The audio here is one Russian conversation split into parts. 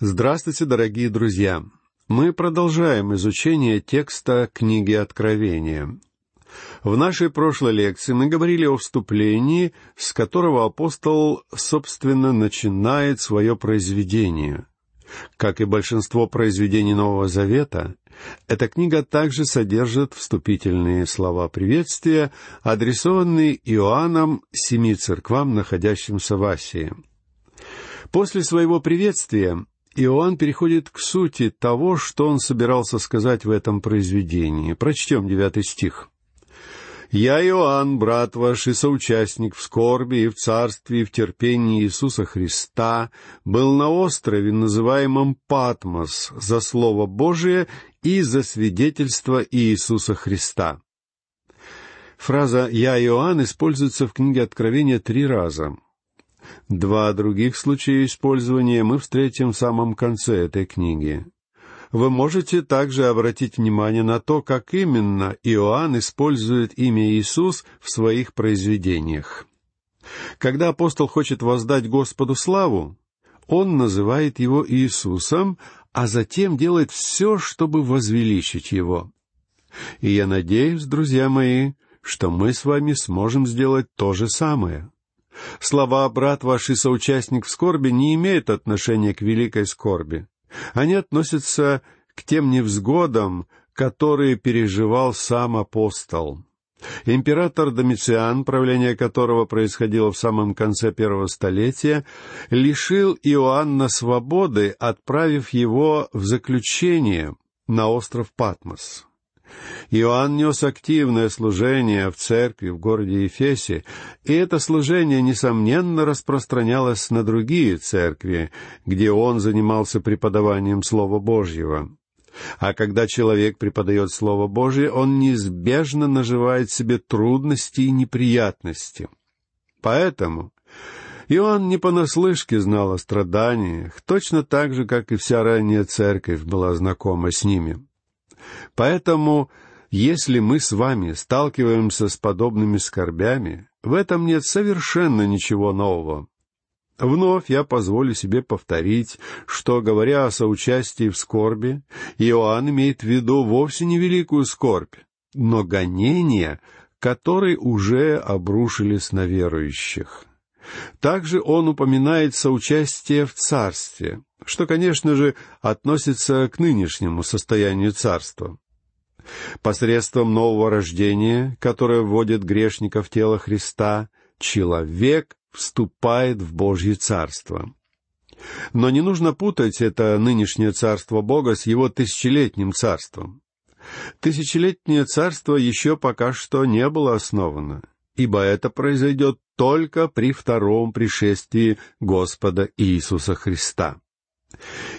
Здравствуйте, дорогие друзья! Мы продолжаем изучение текста книги Откровения. В нашей прошлой лекции мы говорили о вступлении, с которого апостол, собственно, начинает свое произведение. Как и большинство произведений Нового Завета, эта книга также содержит вступительные слова приветствия, адресованные Иоанном семи церквам, находящимся в Асии. После своего приветствия Иоанн переходит к сути того, что он собирался сказать в этом произведении. Прочтем девятый стих. «Я, Иоанн, брат ваш и соучастник в скорби и в царстве и в терпении Иисуса Христа, был на острове, называемом Патмос, за Слово Божие и за свидетельство Иисуса Христа». Фраза «Я, Иоанн» используется в книге Откровения три раза. Два других случая использования мы встретим в самом конце этой книги. Вы можете также обратить внимание на то, как именно Иоанн использует имя Иисус в своих произведениях. Когда апостол хочет воздать Господу славу, он называет его Иисусом, а затем делает все, чтобы возвеличить его. И я надеюсь, друзья мои, что мы с вами сможем сделать то же самое. Слова «брат ваш и соучастник в скорби» не имеют отношения к великой скорби. Они относятся к тем невзгодам, которые переживал сам апостол. Император Домициан, правление которого происходило в самом конце первого столетия, лишил Иоанна свободы, отправив его в заключение на остров Патмос. Иоанн нес активное служение в церкви в городе Ефесе, и это служение, несомненно, распространялось на другие церкви, где он занимался преподаванием Слова Божьего. А когда человек преподает Слово Божье, он неизбежно наживает себе трудности и неприятности. Поэтому Иоанн не понаслышке знал о страданиях, точно так же, как и вся ранняя церковь была знакома с ними. Поэтому, если мы с вами сталкиваемся с подобными скорбями, в этом нет совершенно ничего нового. Вновь я позволю себе повторить, что, говоря о соучастии в скорби, Иоанн имеет в виду вовсе не великую скорбь, но гонения, которые уже обрушились на верующих. Также он упоминает соучастие в царстве, что, конечно же, относится к нынешнему состоянию царства. Посредством нового рождения, которое вводит грешника в тело Христа, человек вступает в Божье царство. Но не нужно путать это нынешнее царство Бога с его тысячелетним царством. Тысячелетнее царство еще пока что не было основано, ибо это произойдет только при втором пришествии Господа Иисуса Христа.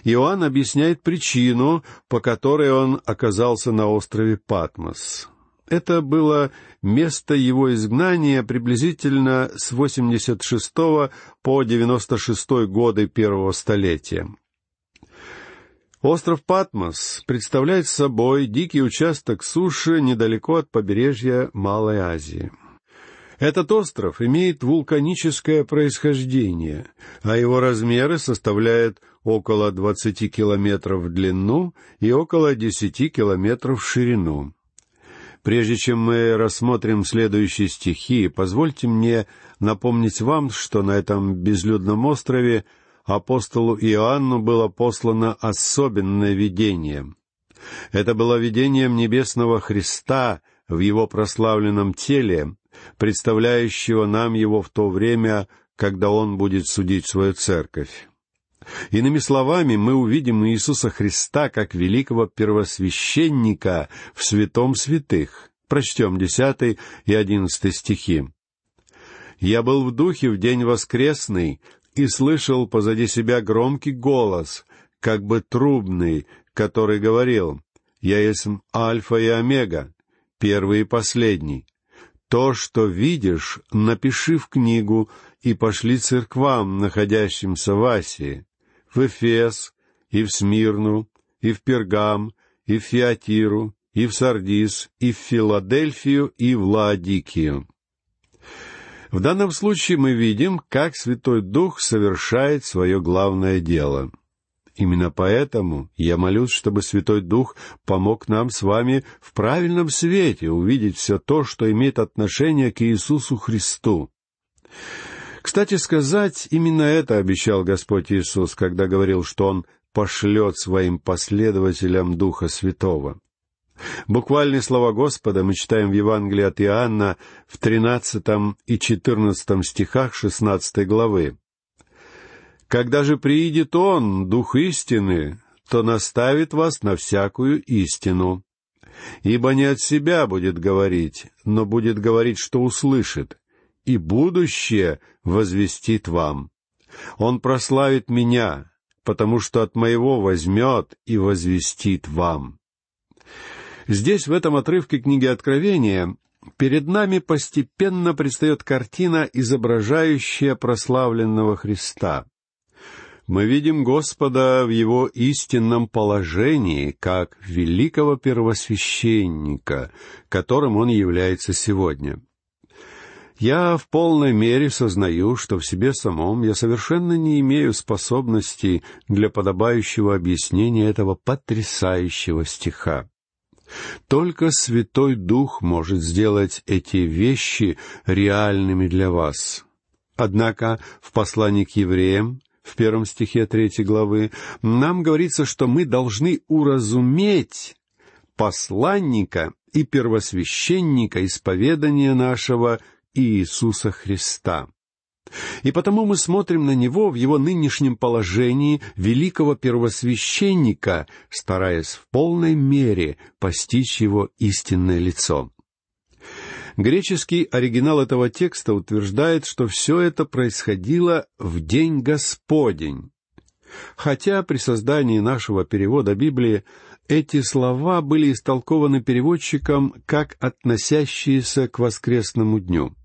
Иоанн объясняет причину, по которой он оказался на острове Патмос. Это было место его изгнания приблизительно с 86 по 96 годы первого столетия. Остров Патмос представляет собой дикий участок суши недалеко от побережья Малой Азии — этот остров имеет вулканическое происхождение, а его размеры составляют около двадцати километров в длину и около десяти километров в ширину. Прежде чем мы рассмотрим следующие стихи, позвольте мне напомнить вам, что на этом безлюдном острове апостолу Иоанну было послано особенное видение. Это было видением небесного Христа в его прославленном теле, представляющего нам его в то время, когда он будет судить свою церковь. Иными словами, мы увидим Иисуса Христа как великого первосвященника в святом святых. Прочтем десятый и одиннадцатый стихи. «Я был в духе в день воскресный и слышал позади себя громкий голос, как бы трубный, который говорил, «Я есть Альфа и Омега, первый и последний, то, что видишь, напиши в книгу и пошли церквам, находящимся в Асии, в Эфес, и в Смирну, и в Пергам, и в Фиатиру, и в Сардис, и в Филадельфию, и в Лаодикию. В данном случае мы видим, как Святой Дух совершает свое главное дело. Именно поэтому я молюсь, чтобы Святой Дух помог нам с вами в правильном свете увидеть все то, что имеет отношение к Иисусу Христу. Кстати сказать, именно это обещал Господь Иисус, когда говорил, что Он пошлет своим последователям Духа Святого. Буквальные слова Господа мы читаем в Евангелии от Иоанна в тринадцатом и четырнадцатом стихах шестнадцатой главы. «Когда же приидет Он, Дух истины, то наставит вас на всякую истину. Ибо не от себя будет говорить, но будет говорить, что услышит, и будущее возвестит вам. Он прославит меня, потому что от моего возьмет и возвестит вам». Здесь, в этом отрывке книги Откровения, перед нами постепенно предстает картина, изображающая прославленного Христа. Мы видим Господа в Его истинном положении, как великого первосвященника, которым Он является сегодня. Я в полной мере сознаю, что в себе самом я совершенно не имею способностей для подобающего объяснения этого потрясающего стиха. Только Святой Дух может сделать эти вещи реальными для вас. Однако в послании к евреям, в первом стихе третьей главы, нам говорится, что мы должны уразуметь посланника и первосвященника исповедания нашего Иисуса Христа. И потому мы смотрим на него в его нынешнем положении великого первосвященника, стараясь в полной мере постичь его истинное лицо. Греческий оригинал этого текста утверждает, что все это происходило в день Господень. Хотя при создании нашего перевода Библии эти слова были истолкованы переводчиком как относящиеся к воскресному дню.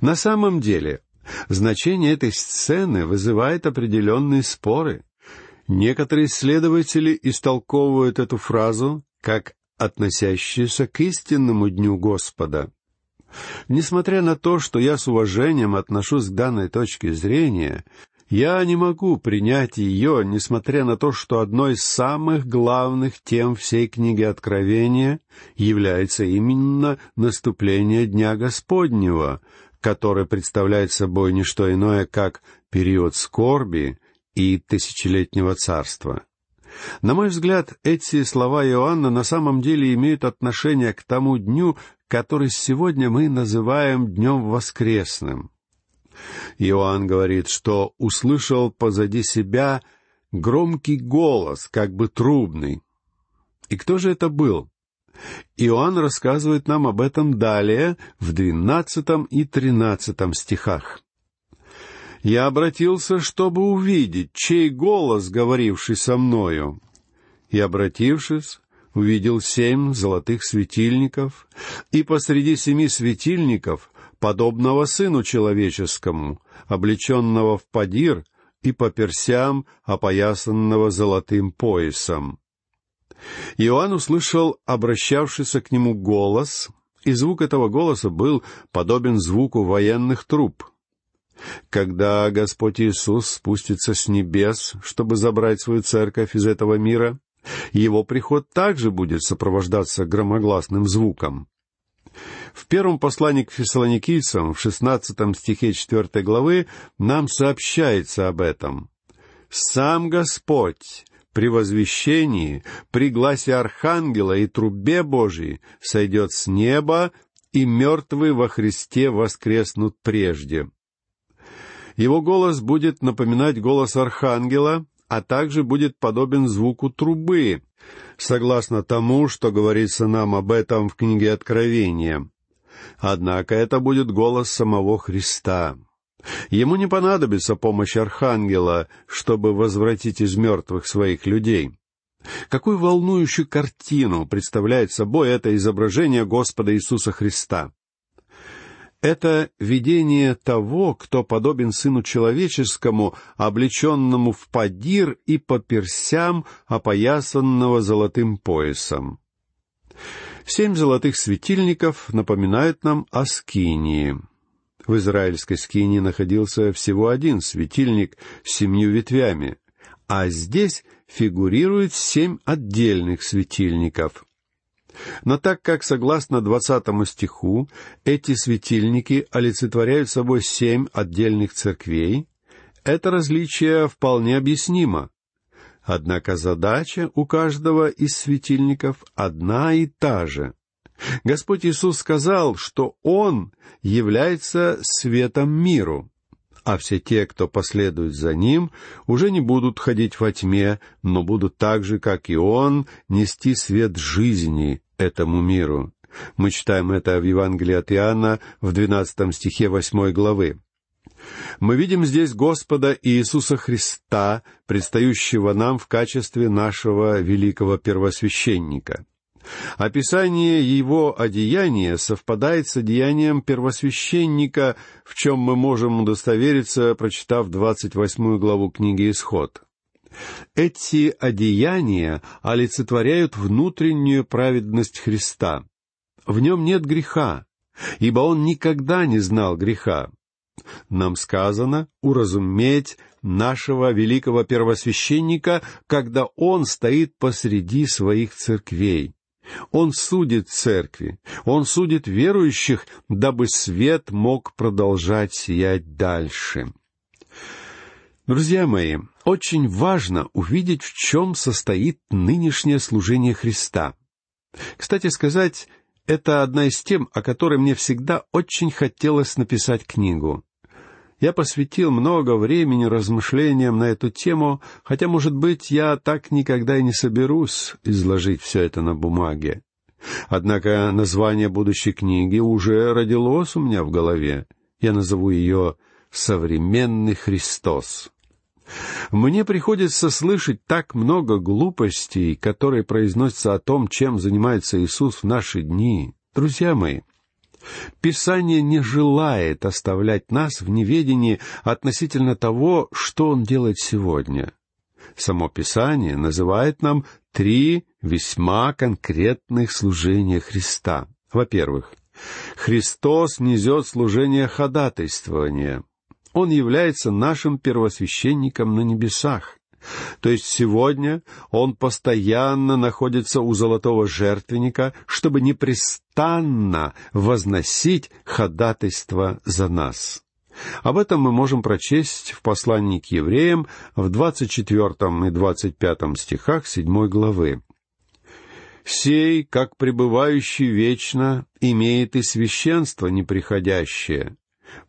На самом деле Значение этой сцены вызывает определенные споры. Некоторые исследователи истолковывают эту фразу как относящуюся к истинному дню Господа. Несмотря на то, что я с уважением отношусь к данной точке зрения, я не могу принять ее, несмотря на то, что одной из самых главных тем всей книги Откровения является именно наступление Дня Господнего, который представляет собой не что иное, как период скорби и тысячелетнего царства. На мой взгляд, эти слова Иоанна на самом деле имеют отношение к тому дню, который сегодня мы называем Днем Воскресным. Иоанн говорит, что услышал позади себя громкий голос, как бы трубный. И кто же это был? Иоанн рассказывает нам об этом далее в двенадцатом и тринадцатом стихах. «Я обратился, чтобы увидеть, чей голос, говоривший со мною. И, обратившись, увидел семь золотых светильников, и посреди семи светильников, подобного Сыну Человеческому, облеченного в падир и по персям, опоясанного золотым поясом. Иоанн услышал обращавшийся к нему голос, и звук этого голоса был подобен звуку военных труб. Когда Господь Иисус спустится с небес, чтобы забрать свою церковь из этого мира, его приход также будет сопровождаться громогласным звуком. В первом послании к фессалоникийцам, в шестнадцатом стихе четвертой главы, нам сообщается об этом. «Сам Господь при возвещении, при гласе Архангела и трубе Божией сойдет с неба, и мертвые во Христе воскреснут прежде. Его голос будет напоминать голос Архангела, а также будет подобен звуку трубы, согласно тому, что говорится нам об этом в книге Откровения. Однако это будет голос самого Христа. Ему не понадобится помощь архангела, чтобы возвратить из мертвых своих людей. Какую волнующую картину представляет собой это изображение Господа Иисуса Христа? Это видение того, кто подобен Сыну Человеческому, облеченному в падир и по персям, опоясанного золотым поясом. Семь золотых светильников напоминают нам о Скинии — в израильской скине находился всего один светильник с семью ветвями, а здесь фигурирует семь отдельных светильников. Но так как, согласно двадцатому стиху, эти светильники олицетворяют собой семь отдельных церквей, это различие вполне объяснимо. Однако задача у каждого из светильников одна и та же. Господь Иисус сказал, что Он является светом миру, а все те, кто последует за Ним, уже не будут ходить во тьме, но будут так же, как и Он, нести свет жизни этому миру. Мы читаем это в Евангелии от Иоанна в двенадцатом стихе восьмой главы. Мы видим здесь Господа Иисуса Христа, предстающего нам в качестве нашего великого первосвященника. Описание его одеяния совпадает с одеянием первосвященника, в чем мы можем удостовериться, прочитав двадцать восьмую главу книги «Исход». Эти одеяния олицетворяют внутреннюю праведность Христа. В нем нет греха, ибо он никогда не знал греха. Нам сказано уразуметь нашего великого первосвященника, когда он стоит посреди своих церквей. Он судит церкви, он судит верующих, дабы свет мог продолжать сиять дальше. Друзья мои, очень важно увидеть, в чем состоит нынешнее служение Христа. Кстати сказать, это одна из тем, о которой мне всегда очень хотелось написать книгу. Я посвятил много времени размышлениям на эту тему, хотя, может быть, я так никогда и не соберусь изложить все это на бумаге. Однако название будущей книги уже родилось у меня в голове. Я назову ее «Современный Христос». Мне приходится слышать так много глупостей, которые произносятся о том, чем занимается Иисус в наши дни. Друзья мои, Писание не желает оставлять нас в неведении относительно того, что Он делает сегодня. Само Писание называет нам три весьма конкретных служения Христа. Во-первых, Христос несет служение ходатайствования. Он является нашим первосвященником на небесах. То есть сегодня он постоянно находится у золотого жертвенника, чтобы непрестанно возносить ходатайство за нас. Об этом мы можем прочесть в послании к евреям в 24 и 25 стихах 7 главы. «Сей, как пребывающий вечно, имеет и священство неприходящее,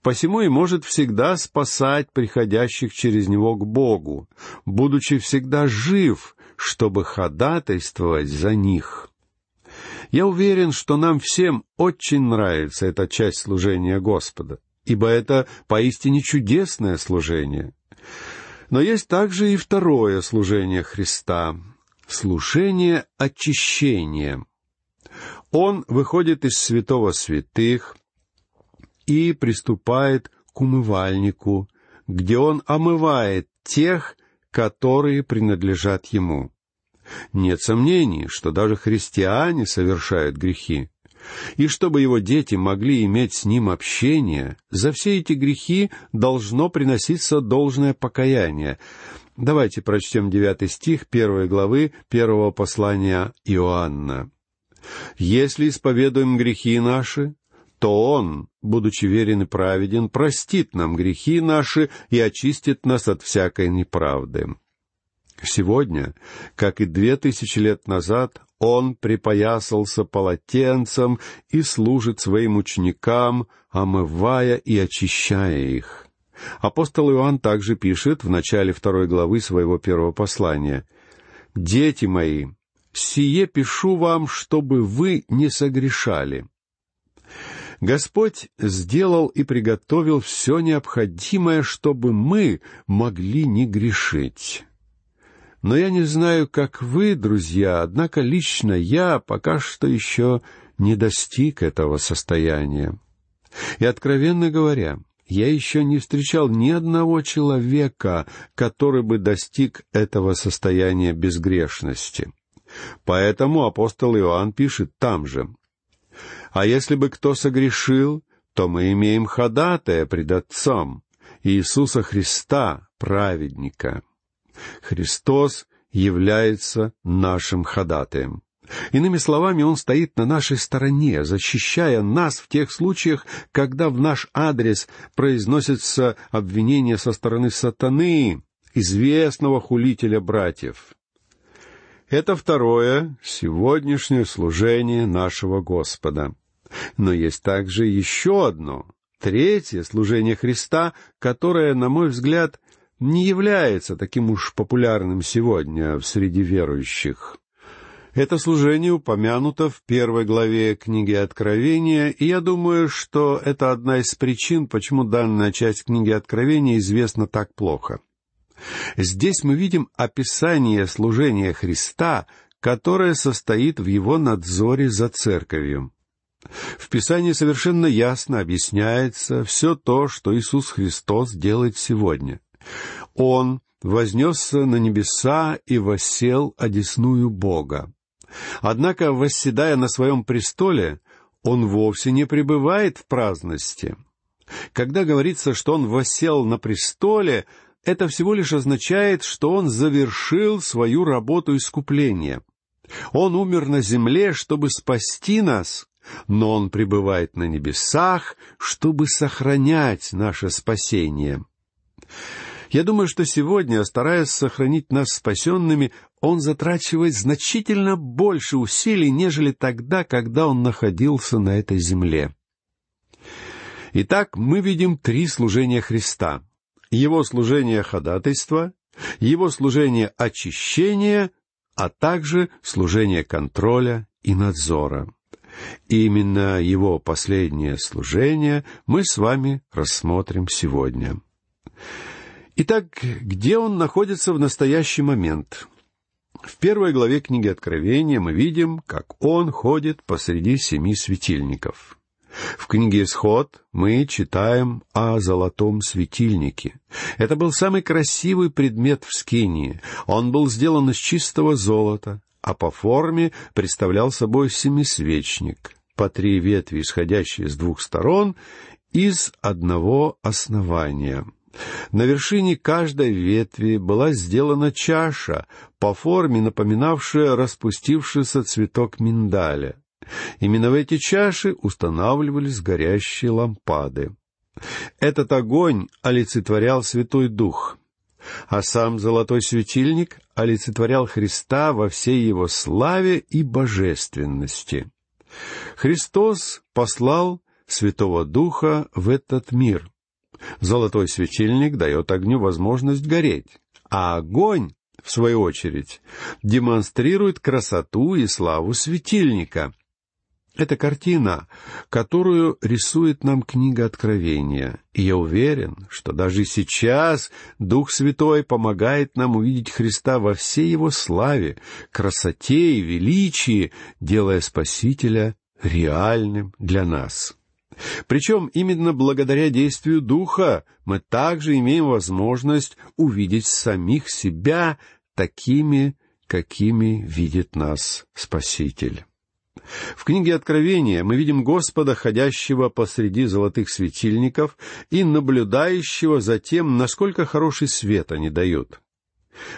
посему и может всегда спасать приходящих через него к Богу, будучи всегда жив, чтобы ходатайствовать за них. Я уверен, что нам всем очень нравится эта часть служения Господа, ибо это поистине чудесное служение. Но есть также и второе служение Христа — служение очищения. Он выходит из святого святых, и приступает к умывальнику, где он омывает тех, которые принадлежат ему. Нет сомнений, что даже христиане совершают грехи. И чтобы его дети могли иметь с ним общение, за все эти грехи должно приноситься должное покаяние. Давайте прочтем девятый стих первой главы первого послания Иоанна. «Если исповедуем грехи наши, то Он, будучи верен и праведен, простит нам грехи наши и очистит нас от всякой неправды. Сегодня, как и две тысячи лет назад, он припоясался полотенцем и служит своим ученикам, омывая и очищая их. Апостол Иоанн также пишет в начале второй главы своего первого послания «Дети мои, сие пишу вам, чтобы вы не согрешали». Господь сделал и приготовил все необходимое, чтобы мы могли не грешить. Но я не знаю, как вы, друзья, однако лично я пока что еще не достиг этого состояния. И, откровенно говоря, я еще не встречал ни одного человека, который бы достиг этого состояния безгрешности. Поэтому апостол Иоанн пишет там же, а если бы кто согрешил, то мы имеем ходатая пред Отцом, Иисуса Христа, праведника. Христос является нашим ходатаем. Иными словами, Он стоит на нашей стороне, защищая нас в тех случаях, когда в наш адрес произносятся обвинения со стороны сатаны, известного хулителя братьев. Это второе, сегодняшнее служение нашего Господа. Но есть также еще одно, третье служение Христа, которое, на мой взгляд, не является таким уж популярным сегодня среди верующих. Это служение упомянуто в первой главе книги Откровения, и я думаю, что это одна из причин, почему данная часть книги Откровения известна так плохо. Здесь мы видим описание служения Христа, которое состоит в его надзоре за церковью. В Писании совершенно ясно объясняется все то, что Иисус Христос делает сегодня. Он вознесся на небеса и воссел одесную Бога. Однако, восседая на своем престоле, он вовсе не пребывает в праздности. Когда говорится, что он воссел на престоле, это всего лишь означает, что он завершил свою работу искупления. Он умер на земле, чтобы спасти нас, но он пребывает на небесах, чтобы сохранять наше спасение. Я думаю, что сегодня, стараясь сохранить нас спасенными, он затрачивает значительно больше усилий, нежели тогда, когда он находился на этой земле. Итак, мы видим три служения Христа. Его служение ходатайства, его служение очищения, а также служение контроля и надзора. Именно его последнее служение мы с вами рассмотрим сегодня. Итак, где он находится в настоящий момент? В первой главе книги Откровения мы видим, как он ходит посреди семи светильников. В книге «Исход» мы читаем о золотом светильнике. Это был самый красивый предмет в Скинии. Он был сделан из чистого золота, а по форме представлял собой семисвечник, по три ветви, исходящие с двух сторон, из одного основания — на вершине каждой ветви была сделана чаша, по форме напоминавшая распустившийся цветок миндаля. Именно в эти чаши устанавливались горящие лампады. Этот огонь олицетворял Святой Дух, а сам золотой светильник олицетворял Христа во всей его славе и божественности. Христос послал Святого Духа в этот мир — Золотой светильник дает огню возможность гореть, а огонь, в свою очередь, демонстрирует красоту и славу светильника. Это картина, которую рисует нам книга Откровения, и я уверен, что даже сейчас Дух Святой помогает нам увидеть Христа во всей его славе, красоте и величии, делая Спасителя реальным для нас. Причем именно благодаря действию Духа мы также имеем возможность увидеть самих себя такими, какими видит нас Спаситель. В книге Откровения мы видим Господа, ходящего посреди золотых светильников и наблюдающего за тем, насколько хороший свет они дают.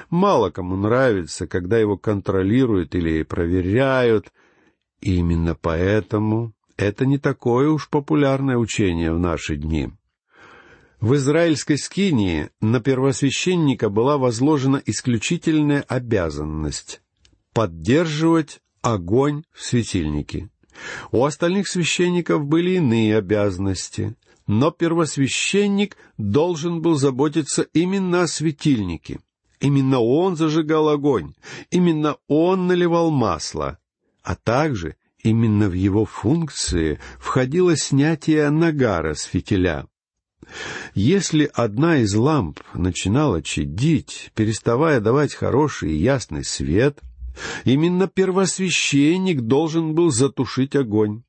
Мало кому нравится, когда его контролируют или проверяют, и именно поэтому это не такое уж популярное учение в наши дни. В израильской скинии на первосвященника была возложена исключительная обязанность — поддерживать огонь в светильнике. У остальных священников были иные обязанности, но первосвященник должен был заботиться именно о светильнике. Именно он зажигал огонь, именно он наливал масло, а также Именно в его функции входило снятие нагара с фитиля. Если одна из ламп начинала чадить, переставая давать хороший и ясный свет, именно первосвященник должен был затушить огонь.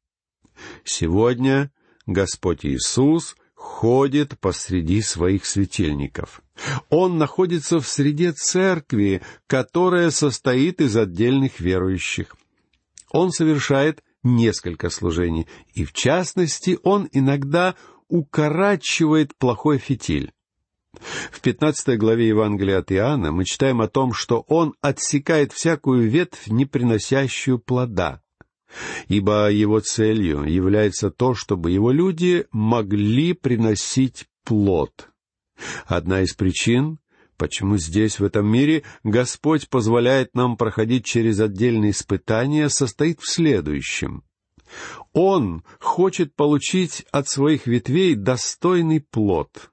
Сегодня Господь Иисус ходит посреди своих светильников. Он находится в среде церкви, которая состоит из отдельных верующих. Он совершает несколько служений, и в частности он иногда укорачивает плохой фитиль. В пятнадцатой главе Евангелия от Иоанна мы читаем о том, что Он отсекает всякую ветвь, не приносящую плода, ибо Его целью является то, чтобы Его люди могли приносить плод. Одна из причин, почему здесь, в этом мире, Господь позволяет нам проходить через отдельные испытания, состоит в следующем. Он хочет получить от своих ветвей достойный плод,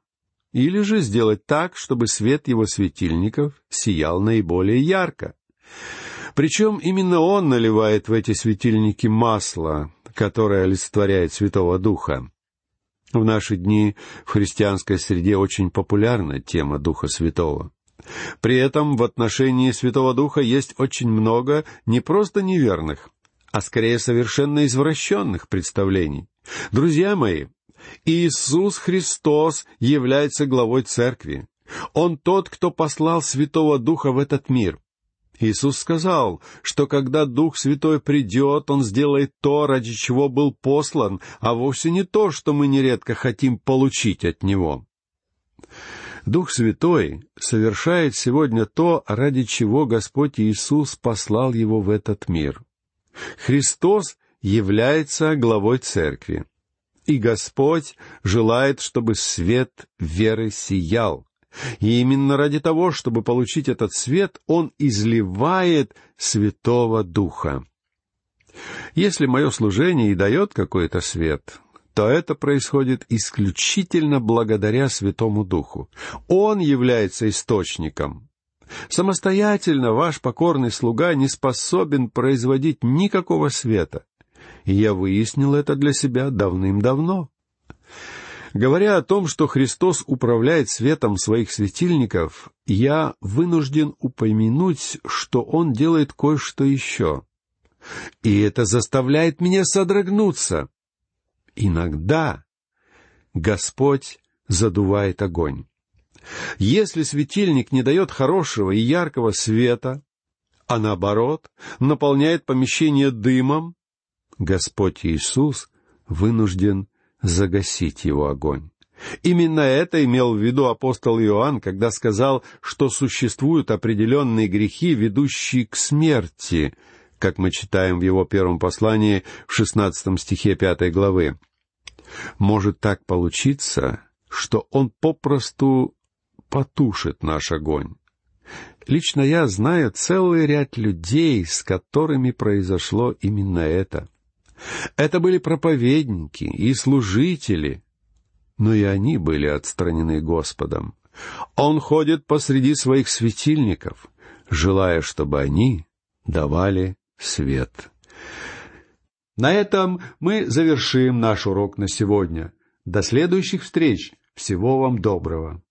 или же сделать так, чтобы свет его светильников сиял наиболее ярко. Причем именно он наливает в эти светильники масло, которое олицетворяет Святого Духа. В наши дни в христианской среде очень популярна тема Духа Святого. При этом в отношении Святого Духа есть очень много не просто неверных, а скорее совершенно извращенных представлений. Друзья мои, Иисус Христос является главой церкви. Он тот, кто послал Святого Духа в этот мир. Иисус сказал, что когда Дух Святой придет, Он сделает то, ради чего был послан, а вовсе не то, что мы нередко хотим получить от Него. Дух Святой совершает сегодня то, ради чего Господь Иисус послал Его в этот мир. Христос является главой Церкви, и Господь желает, чтобы свет веры сиял. И именно ради того, чтобы получить этот свет, Он изливает Святого Духа. Если мое служение и дает какой-то свет, то это происходит исключительно благодаря Святому Духу. Он является источником. Самостоятельно ваш покорный слуга не способен производить никакого света. И я выяснил это для себя давным-давно. Говоря о том, что Христос управляет светом своих светильников, я вынужден упомянуть, что Он делает кое-что еще. И это заставляет меня содрогнуться. Иногда Господь задувает огонь. Если светильник не дает хорошего и яркого света, а наоборот, наполняет помещение дымом, Господь Иисус вынужден загасить его огонь. Именно это имел в виду апостол Иоанн, когда сказал, что существуют определенные грехи, ведущие к смерти, как мы читаем в его первом послании в шестнадцатом стихе пятой главы. Может так получиться, что он попросту потушит наш огонь. Лично я знаю целый ряд людей, с которыми произошло именно это. Это были проповедники и служители, но и они были отстранены Господом. Он ходит посреди своих светильников, желая, чтобы они давали свет. На этом мы завершим наш урок на сегодня. До следующих встреч. Всего вам доброго.